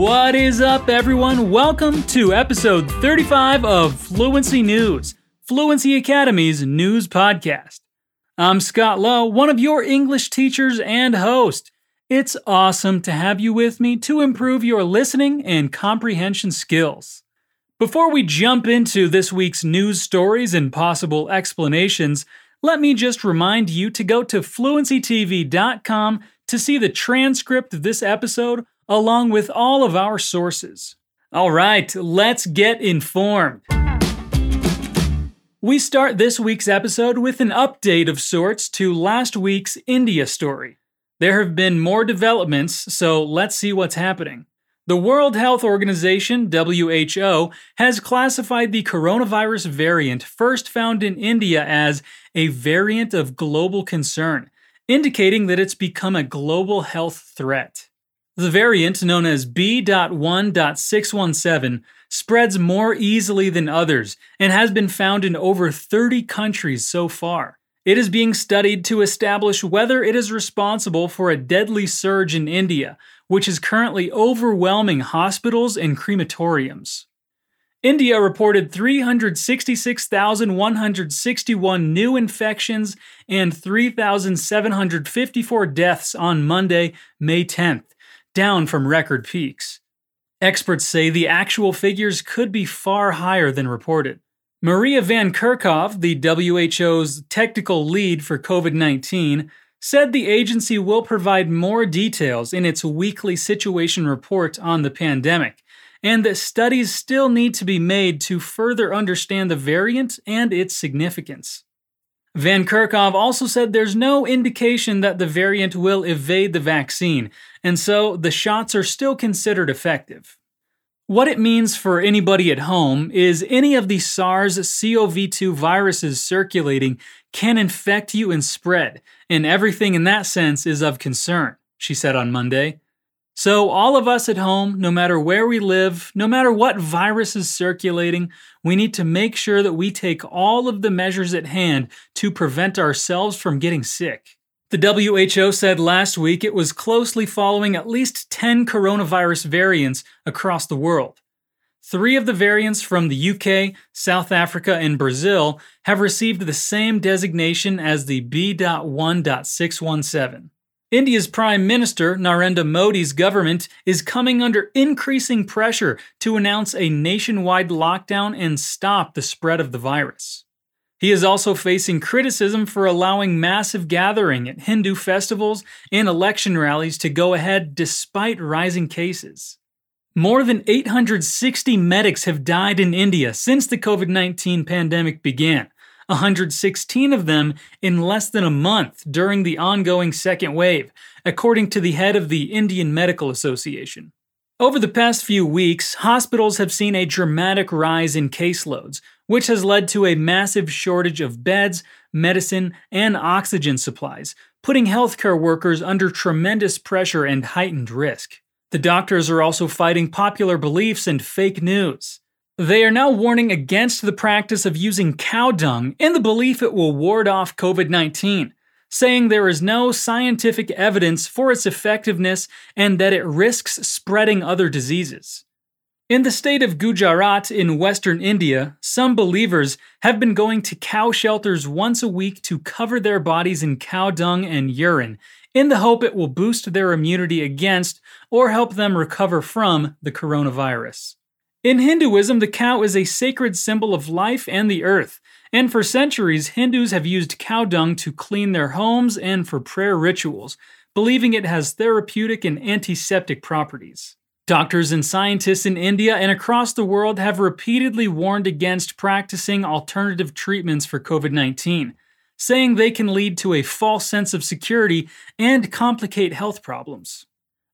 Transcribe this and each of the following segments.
What is up, everyone? Welcome to episode 35 of Fluency News, Fluency Academy's news podcast. I'm Scott Lowe, one of your English teachers and host. It's awesome to have you with me to improve your listening and comprehension skills. Before we jump into this week's news stories and possible explanations, let me just remind you to go to fluencytv.com to see the transcript of this episode along with all of our sources. All right, let's get informed. We start this week's episode with an update of sorts to last week's India story. There have been more developments, so let's see what's happening. The World Health Organization, WHO, has classified the coronavirus variant first found in India as a variant of global concern, indicating that it's become a global health threat. The variant, known as B.1.617, spreads more easily than others and has been found in over 30 countries so far. It is being studied to establish whether it is responsible for a deadly surge in India, which is currently overwhelming hospitals and crematoriums. India reported 366,161 new infections and 3,754 deaths on Monday, May 10th, down from record peaks. Experts say the actual figures could be far higher than reported. Maria Van Kerkhove, the WHO's technical lead for COVID 19, said the agency will provide more details in its weekly situation report on the pandemic, and that studies still need to be made to further understand the variant and its significance. Van Kerkhove also said there's no indication that the variant will evade the vaccine, and so the shots are still considered effective. What it means for anybody at home is any of the SARS CoV 2 viruses circulating can infect you and spread, and everything in that sense is of concern, she said on Monday. So, all of us at home, no matter where we live, no matter what virus is circulating, we need to make sure that we take all of the measures at hand to prevent ourselves from getting sick. The WHO said last week it was closely following at least 10 coronavirus variants across the world. Three of the variants from the UK, South Africa, and Brazil have received the same designation as the B.1.617. India's Prime Minister Narendra Modi's government is coming under increasing pressure to announce a nationwide lockdown and stop the spread of the virus. He is also facing criticism for allowing massive gathering at Hindu festivals and election rallies to go ahead despite rising cases. More than 860 medics have died in India since the COVID 19 pandemic began, 116 of them in less than a month during the ongoing second wave, according to the head of the Indian Medical Association. Over the past few weeks, hospitals have seen a dramatic rise in caseloads, which has led to a massive shortage of beds, medicine, and oxygen supplies, putting healthcare workers under tremendous pressure and heightened risk. The doctors are also fighting popular beliefs and fake news. They are now warning against the practice of using cow dung in the belief it will ward off COVID 19, saying there is no scientific evidence for its effectiveness and that it risks spreading other diseases. In the state of Gujarat in western India, some believers have been going to cow shelters once a week to cover their bodies in cow dung and urine in the hope it will boost their immunity against or help them recover from the coronavirus. In Hinduism, the cow is a sacred symbol of life and the earth, and for centuries, Hindus have used cow dung to clean their homes and for prayer rituals, believing it has therapeutic and antiseptic properties. Doctors and scientists in India and across the world have repeatedly warned against practicing alternative treatments for COVID 19, saying they can lead to a false sense of security and complicate health problems.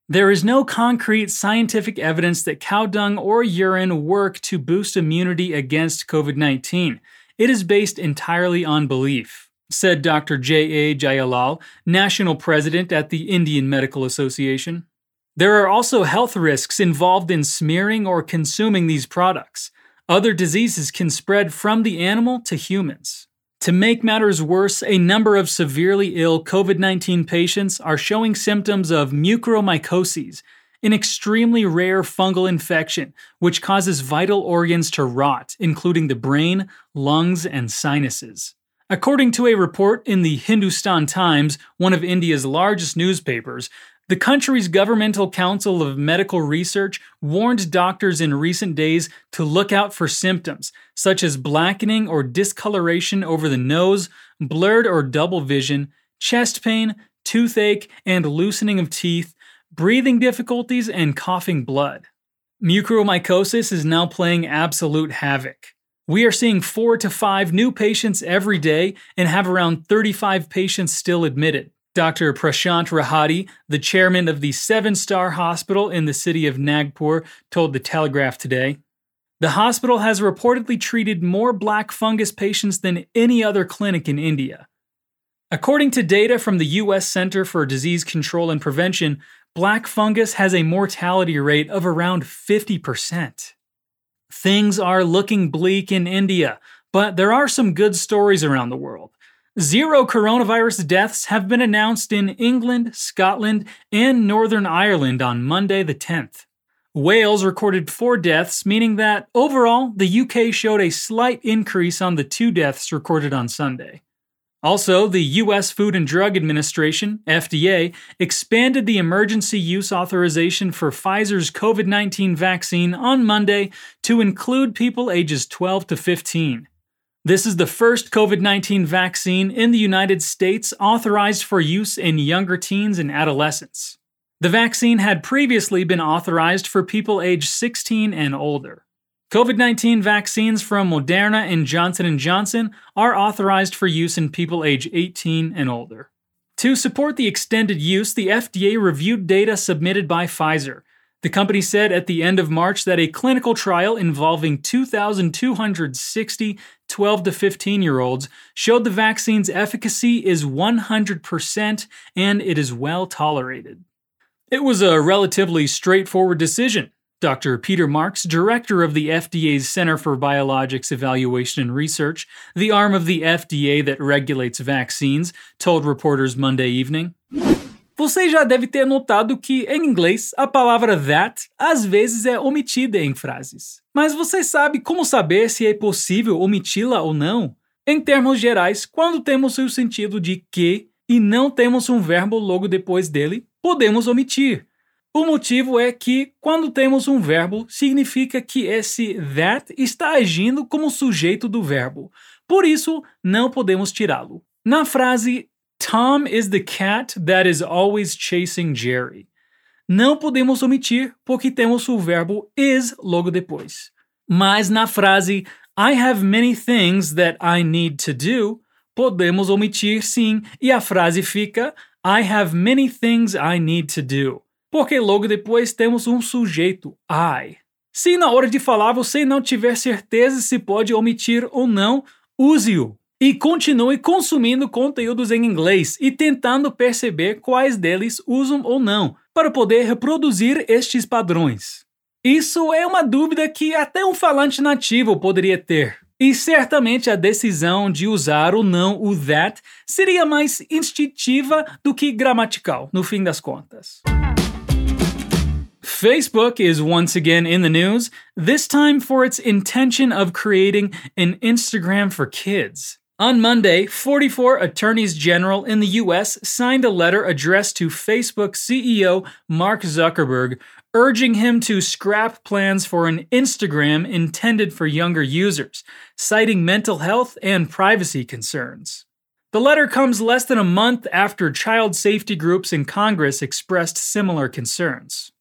There is no concrete scientific evidence that cow dung or urine work to boost immunity against COVID 19. It is based entirely on belief, said Dr. J.A. Jayalal, national president at the Indian Medical Association. There are also health risks involved in smearing or consuming these products. Other diseases can spread from the animal to humans. To make matters worse, a number of severely ill COVID 19 patients are showing symptoms of mucormycosis, an extremely rare fungal infection which causes vital organs to rot, including the brain, lungs, and sinuses. According to a report in the Hindustan Times, one of India's largest newspapers, the country's Governmental Council of Medical Research warned doctors in recent days to look out for symptoms such as blackening or discoloration over the nose, blurred or double vision, chest pain, toothache and loosening of teeth, breathing difficulties, and coughing blood. Mucormycosis is now playing absolute havoc. We are seeing four to five new patients every day and have around 35 patients still admitted. Dr. Prashant Rahate, the chairman of the Seven Star Hospital in the city of Nagpur, told the Telegraph today. The hospital has reportedly treated more black fungus patients than any other clinic in India. According to data from the U.S. Center for Disease Control and Prevention, black fungus has a mortality rate of around 50%. Things are looking bleak in India, but there are some good stories around the world. Zero coronavirus deaths have been announced in England, Scotland, and Northern Ireland on Monday the 10th. Wales recorded four deaths, meaning that overall, the UK showed a slight increase on the two deaths recorded on Sunday. Also, the U.S. Food and Drug Administration, FDA, expanded the emergency use authorization for Pfizer's COVID 19 vaccine on Monday to include people ages 12 to 15. This is the first COVID 19 vaccine in the United States authorized for use in younger teens and adolescents. The vaccine had previously been authorized for people age 16 and older. COVID-19 vaccines from Moderna and Johnson & Johnson are authorized for use in people age 18 and older. To support the extended use, the FDA reviewed data submitted by Pfizer, the company said at the end of March that a clinical trial involving 2,260 12 to 15 year olds showed the vaccine's efficacy is 100% and it is well tolerated. It was a relatively straightforward decision. Dr. Peter Marks, director of the FDA's Center for Biologics Evaluation and Research, the arm of the FDA that regulates vaccines, told reporters Monday evening. Você já deve ter notado que, em inglês, a palavra that às vezes é omitida em frases. Mas você sabe como saber se é possível omiti-la ou não? Em termos gerais, quando temos o sentido de que e não temos um verbo logo depois dele, podemos omitir. O motivo é que, quando temos um verbo, significa que esse that está agindo como sujeito do verbo. Por isso, não podemos tirá-lo. Na frase Tom is the cat that is always chasing Jerry. Não podemos omitir porque temos o verbo is logo depois. Mas na frase I have many things that I need to do, podemos omitir sim e a frase fica I have many things I need to do. Porque logo depois temos um sujeito, I. Se na hora de falar você não tiver certeza se pode omitir ou não, use-o. E continue consumindo conteúdos em inglês e tentando perceber quais deles usam ou não, para poder reproduzir estes padrões. Isso é uma dúvida que até um falante nativo poderia ter. E certamente a decisão de usar ou não o that seria mais instintiva do que gramatical, no fim das contas. Facebook is once again in the news, this time for its intention of creating an Instagram for kids. On Monday, 44 attorneys general in the US signed a letter addressed to Facebook CEO Mark Zuckerberg, urging him to scrap plans for an Instagram intended for younger users, citing mental health and privacy concerns. The letter comes less than a month after child safety groups in Congress expressed similar concerns.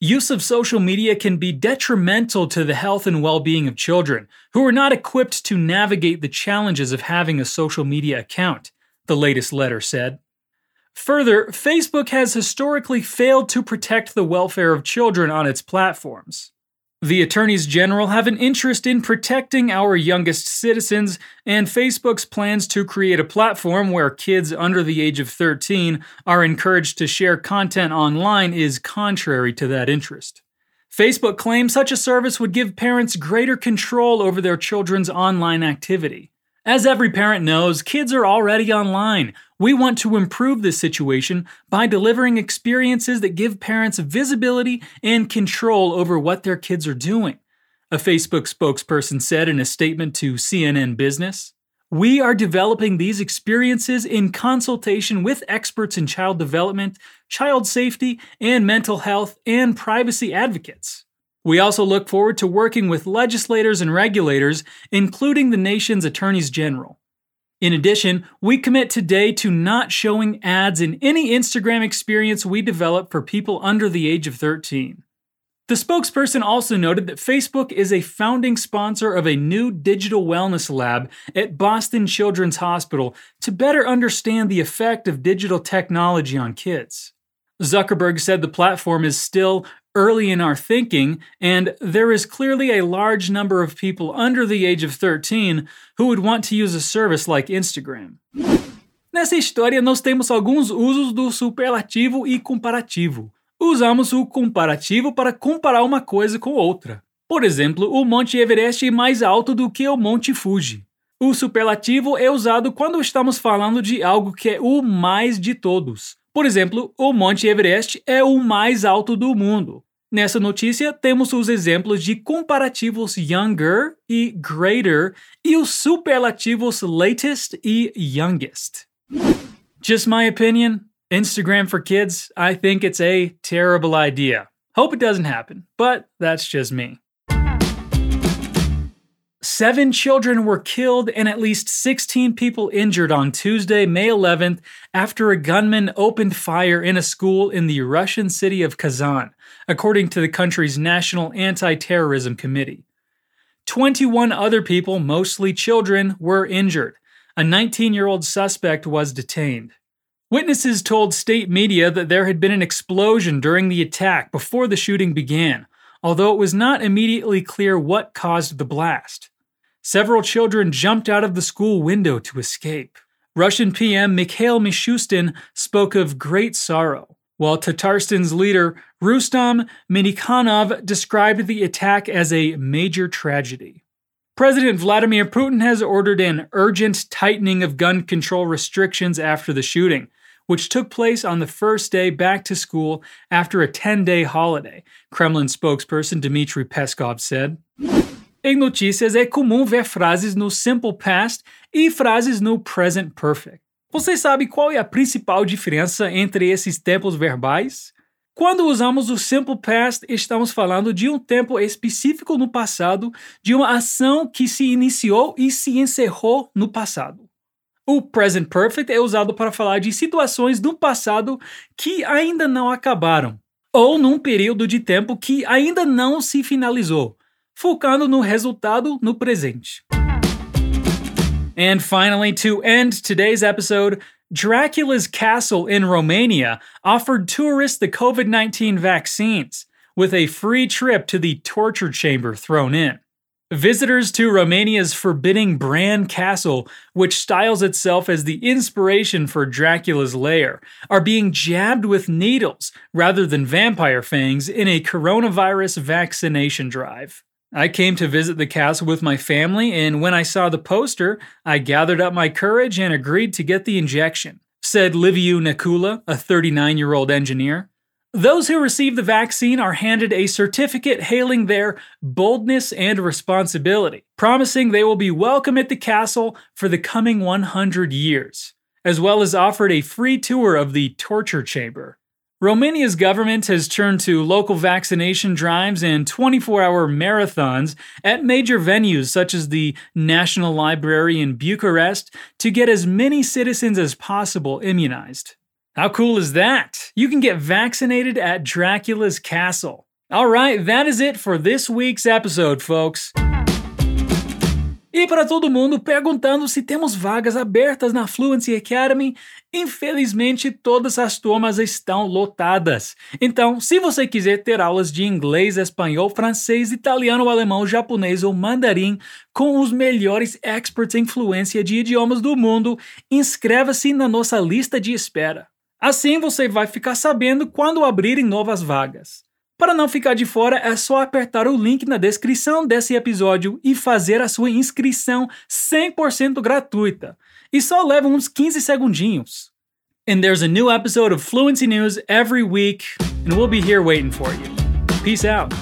Use of social media can be detrimental to the health and well being of children who are not equipped to navigate the challenges of having a social media account, the latest letter said. Further, Facebook has historically failed to protect the welfare of children on its platforms. The attorneys general have an interest in protecting our youngest citizens, and Facebook's plans to create a platform where kids under the age of 13 are encouraged to share content online is contrary to that interest. Facebook claims such a service would give parents greater control over their children's online activity. As every parent knows, kids are already online, We want to improve this situation by delivering experiences that give parents visibility and control over what their kids are doing, a Facebook spokesperson said in a statement to CNN Business. We are developing these experiences in consultation with experts in child development, child safety, and mental health and privacy advocates. We also look forward to working with legislators and regulators, including the nation's attorneys general. In addition, we commit today to not showing ads in any Instagram experience we develop for people under the age of 13. The spokesperson also noted that Facebook is a founding sponsor of a new digital wellness lab at Boston Children's Hospital to better understand the effect of digital technology on kids. Zuckerberg said the platform is still early in our thinking, and there is clearly a large number of people under the age of 13 who would want to use a service like Instagram. Nessa história, nós temos alguns usos do superlativo e comparativo. Usamos o comparativo para comparar uma coisa com outra. Por exemplo, o Monte Everest é mais alto do que o Monte Fuji. O superlativo é usado quando estamos falando de algo que é o mais de todos. Por exemplo, o Monte Everest é o mais alto do mundo. Nessa notícia, temos os exemplos de comparativos younger e greater e os superlativos latest e youngest. Just my opinion, Instagram for kids, I think it's a terrible idea. Hope it doesn't happen, but that's just me. Seven children were killed and at least 16 people injured on Tuesday, May 11th, after a gunman opened fire in a school in the Russian city of Kazan, according to the country's National Anti Terrorism Committee. 21 other people, mostly children, were injured. A 19 year old suspect was detained. Witnesses told state media that there had been an explosion during the attack before the shooting began, although it was not immediately clear what caused the blast. Several children jumped out of the school window to escape. Russian PM Mikhail Mishustin spoke of great sorrow, while Tatarstan's leader Rustam Minikhanov described the attack as a major tragedy. President Vladimir Putin has ordered an urgent tightening of gun control restrictions after the shooting, which took place on the first day back to school after a 10 day holiday, Kremlin spokesperson Dmitry Peskov said. Em notícias é comum ver frases no simple past e frases no present perfect. Você sabe qual é a principal diferença entre esses tempos verbais? Quando usamos o simple past, estamos falando de um tempo específico no passado, de uma ação que se iniciou e se encerrou no passado. O present perfect é usado para falar de situações do passado que ainda não acabaram, ou num período de tempo que ainda não se finalizou, focando no resultado no presente. And finally, to end today's episode, Dracula's Castle in Romania offered tourists the COVID 19 vaccines, with a free trip to the torture chamber thrown in. Visitors to Romania's forbidding Bran Castle, which styles itself as the inspiration for Dracula's lair, are being jabbed with needles rather than vampire fangs in a coronavirus vaccination drive. I came to visit the castle with my family, and when I saw the poster, I gathered up my courage and agreed to get the injection, said Liviu Necula, a 39 year old engineer. Those who receive the vaccine are handed a certificate hailing their boldness and responsibility, promising they will be welcome at the castle for the coming 100 years, as well as offered a free tour of the torture chamber. Romania's government has turned to local vaccination drives and 24 hour marathons at major venues such as the National Library in Bucharest to get as many citizens as possible immunized. How cool is that? You can get vaccinated at Dracula's Castle. All right, that is it for this week's episode, folks. E para todo mundo perguntando se temos vagas abertas na Fluency Academy, infelizmente todas as turmas estão lotadas. Então, se você quiser ter aulas de inglês, espanhol, francês, italiano, alemão, japonês ou mandarim com os melhores experts em fluência de idiomas do mundo, inscreva-se na nossa lista de espera. Assim você vai ficar sabendo quando abrirem novas vagas. Para não ficar de fora, é só apertar o link na descrição desse episódio e fazer a sua inscrição 100% gratuita. e só leva uns 15 segundinhos. And there's a new episode of Fluency News every week, and we'll be here waiting for you. Peace out.